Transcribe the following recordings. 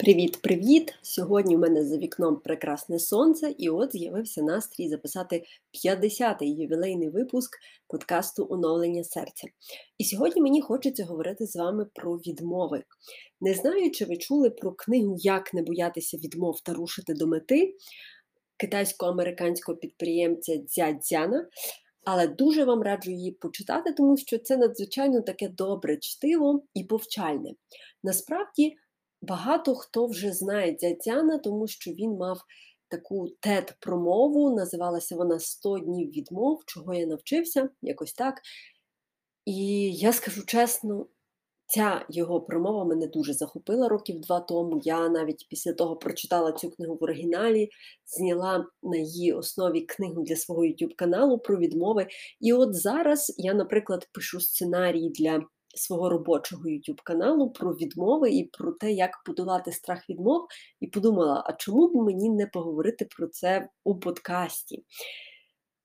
Привіт-привіт! Сьогодні в мене за вікном прекрасне сонце, і от з'явився настрій записати 50-й ювілейний випуск подкасту Оновлення серця. І сьогодні мені хочеться говорити з вами про відмови. Не знаю, чи ви чули про книгу Як не боятися відмов та рушити до мети китайсько-американського підприємця Дзя-Дзяна, але дуже вам раджу її почитати, тому що це надзвичайно таке добре чтиво і повчальне. Насправді. Багато хто вже знає Дзятяна, тому що він мав таку тет-промову, називалася вона «100 днів відмов, чого я навчився, якось так. І я скажу чесно, ця його промова мене дуже захопила років два тому. Я навіть після того прочитала цю книгу в оригіналі, зняла на її основі книгу для свого YouTube каналу про відмови. І от зараз я, наприклад, пишу сценарій для свого робочого YouTube каналу про відмови і про те, як подолати страх відмов, і подумала, а чому б мені не поговорити про це у подкасті?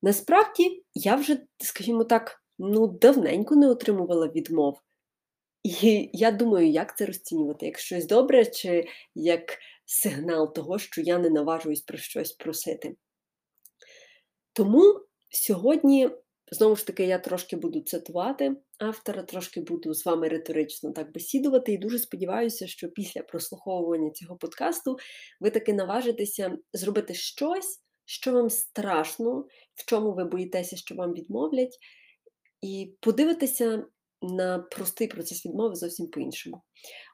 Насправді, я вже, скажімо так, ну, давненько не отримувала відмов. І я думаю, як це розцінювати, як щось добре, чи як сигнал того, що я не наважуюсь про щось просити. Тому сьогодні Знову ж таки, я трошки буду цитувати автора, трошки буду з вами риторично так бесідувати, і дуже сподіваюся, що після прослуховування цього подкасту ви таки наважитеся зробити щось, що вам страшно, в чому ви боїтеся, що вам відмовлять, і подивитися на простий процес відмови зовсім по-іншому.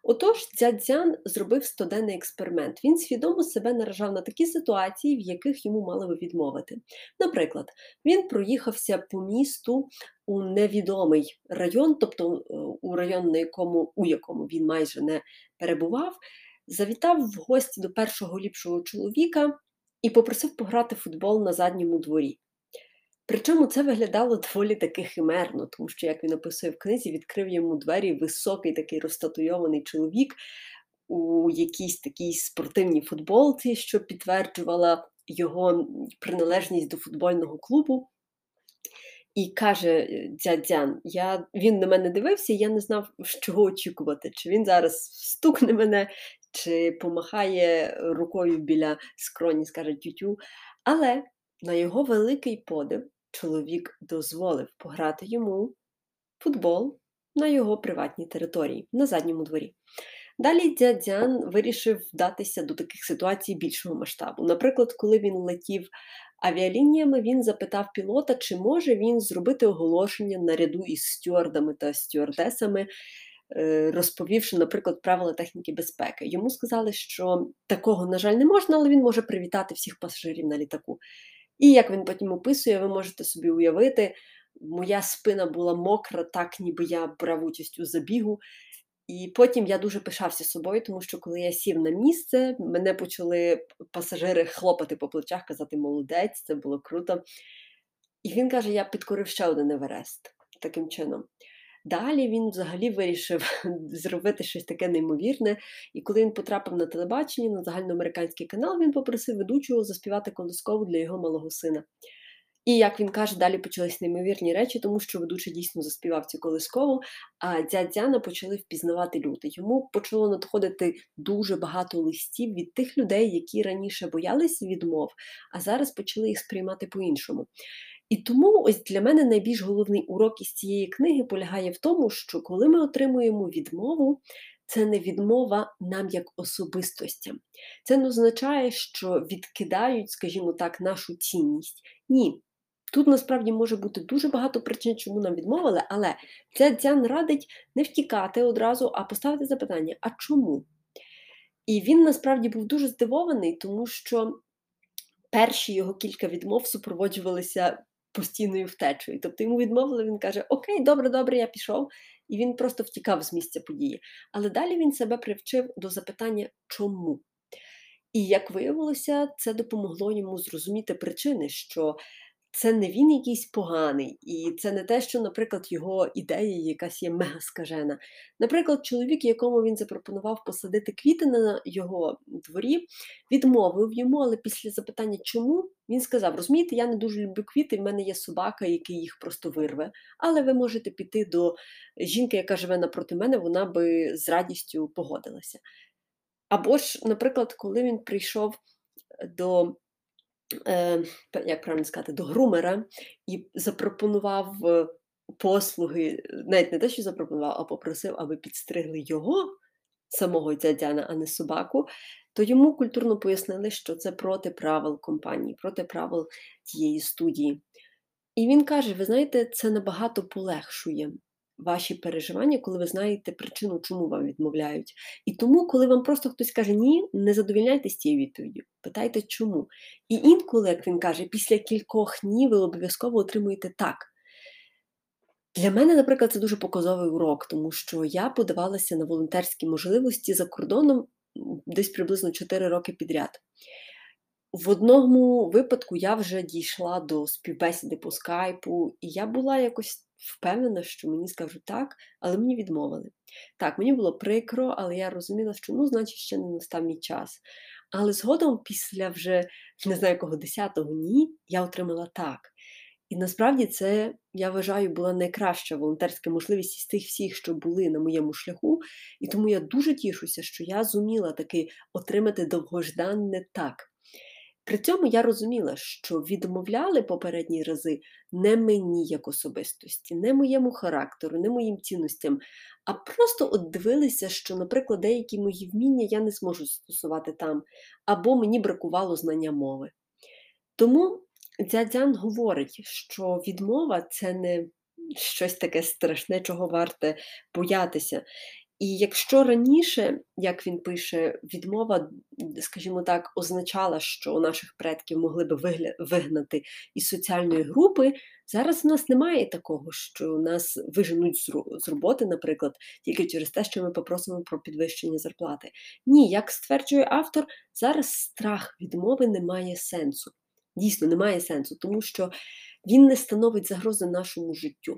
Отож, Дзядзян зробив стоденний експеримент. Він свідомо себе наражав на такі ситуації, в яких йому мали би відмовити. Наприклад, він проїхався по місту у невідомий район, тобто е, у район, на якому, у якому він майже не перебував, завітав в гості до першого ліпшого чоловіка і попросив пограти футбол на задньому дворі. Причому це виглядало доволі таки химерно, тому що, як він описує в книзі, відкрив йому двері високий такий розтатуйований чоловік у якійсь такій спортивній футболці, що підтверджувала його приналежність до футбольного клубу. І каже дядян, я, він на мене дивився, і я не знав, чого очікувати, чи він зараз стукне мене, чи помахає рукою біля скроні, скаже тютю. Але на його великий подив чоловік дозволив пограти йому футбол на його приватній території, на задньому дворі. Далі дядян вирішив вдатися до таких ситуацій більшого масштабу. Наприклад, коли він летів авіалініями, він запитав пілота, чи може він зробити оголошення наряду із стюардами та стюардесами, е, розповівши, наприклад, правила техніки безпеки. Йому сказали, що такого, на жаль, не можна, але він може привітати всіх пасажирів на літаку. І як він потім описує, ви можете собі уявити, моя спина була мокра, так ніби я брав участь у забігу. І потім я дуже пишався собою, тому що коли я сів на місце, мене почали пасажири хлопати по плечах, казати молодець, це було круто. І він каже: я підкорив ще один Еверест таким чином. Далі він взагалі вирішив зробити щось таке неймовірне. І коли він потрапив на телебачення, на загальноамериканський канал, він попросив ведучого заспівати колискову для його малого сина. І як він каже, далі почались неймовірні речі, тому що ведучий дійсно заспівав цю колискову, а дядяна почали впізнавати люди. Йому почало надходити дуже багато листів від тих людей, які раніше боялися відмов, а зараз почали їх сприймати по-іншому. І тому ось для мене найбільш головний урок із цієї книги полягає в тому, що коли ми отримуємо відмову, це не відмова нам як особистостям. Це не означає, що відкидають, скажімо так, нашу цінність. Ні. Тут насправді може бути дуже багато причин, чому нам відмовили, але ця дзян радить не втікати одразу, а поставити запитання: а чому? І він насправді був дуже здивований, тому що перші його кілька відмов супроводжувалися постійною втечею. Тобто йому відмовили, він каже: Окей, добре, добре, я пішов, і він просто втікав з місця події. Але далі він себе привчив до запитання, чому? І як виявилося, це допомогло йому зрозуміти причини, що це не він якийсь поганий, і це не те, що, наприклад, його ідея якась є мега скажена. Наприклад, чоловік, якому він запропонував посадити квіти на його дворі, відмовив йому, але після запитання, чому, він сказав: розумієте, я не дуже люблю квіти, в мене є собака, який їх просто вирве. Але ви можете піти до жінки, яка живе напроти мене, вона би з радістю погодилася. Або ж, наприклад, коли він прийшов до е, як правильно сказати, до грумера і запропонував е, послуги, навіть не те, що запропонував, а попросив, аби підстригли його, самого дядяна, а не собаку, то йому культурно пояснили, що це проти правил компанії, проти правил тієї студії. І він каже: ви знаєте, це набагато полегшує ваші переживання, коли ви знаєте причину, чому вам відмовляють. І тому, коли вам просто хтось каже ні, не задовільняйтесь тією відповіддю, питайте чому. І інколи, як він каже, після кількох ні ви обов'язково отримуєте так. Для мене, наприклад, це дуже показовий урок, тому що я подавалася на волонтерські можливості за кордоном десь приблизно 4 роки підряд. В одному випадку я вже дійшла до співбесіди по скайпу, і я була якось впевнена, що мені скажуть так, але мені відмовили. Так, мені було прикро, але я розуміла, що ну, значить, ще не настав мій час. Але згодом, після вже не знаю якого десятого ні, я отримала так. І насправді це, я вважаю, була найкраща волонтерська можливість із тих всіх, що були на моєму шляху. І тому я дуже тішуся, що я зуміла таки отримати довгожданне так. При цьому я розуміла, що відмовляли попередні рази не мені як особистості, не моєму характеру, не моїм цінностям, а просто от дивилися, що, наприклад, деякі мої вміння я не зможу застосувати там, або мені бракувало знання мови. Тому Дзядзян говорить, що відмова це не щось таке страшне, чого варте боятися. І якщо раніше, як він пише, відмова, скажімо так, означала, що наших предків могли би вигнати із соціальної групи, зараз в нас немає такого, що нас виженуть з роботи, наприклад, тільки через те, що ми попросимо про підвищення зарплати. Ні, як стверджує автор, зараз страх відмови не має сенсу. Дійсно, немає сенсу, тому що він не становить загрози нашому життю.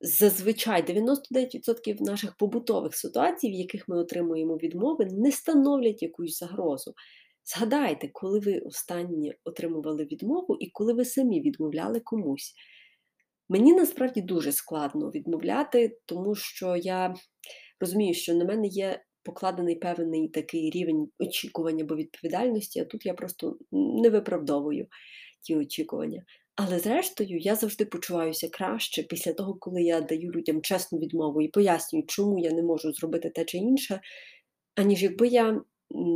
Зазвичай 99% наших побутових ситуацій, в яких ми отримуємо відмови, не становлять якусь загрозу. Згадайте, коли ви останнє отримували відмову і коли ви самі відмовляли комусь. Мені насправді дуже складно відмовляти, тому що я розумію, що на мене є покладений певний такий рівень очікування або відповідальності, а тут я просто не виправдовую ті очікування. Але зрештою, я завжди почуваюся краще після того, коли я даю людям чесну відмову і пояснюю, чому я не можу зробити те чи інше, аніж якби я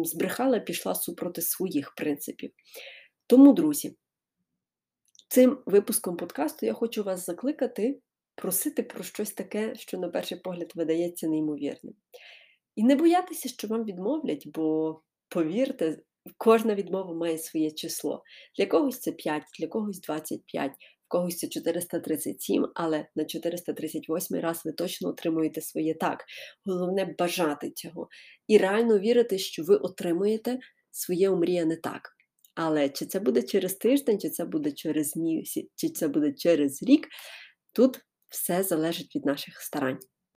збрехала пішла супроти своїх принципів. Тому, друзі, цим випуском подкасту я хочу вас закликати просити про щось таке, що, на перший погляд, видається неймовірним. І не боятися, що вам відмовлять, бо повірте, Кожна відмова має своє число. Для когось це 5, для когось 25, в когось це 437, але на 438 раз ви точно отримуєте своє так. Головне бажати цього. І реально вірити, що ви отримуєте своє омріяне так. Але чи це буде через тиждень, чи це буде через місяць, чи це буде через рік, тут все залежить від наших старань.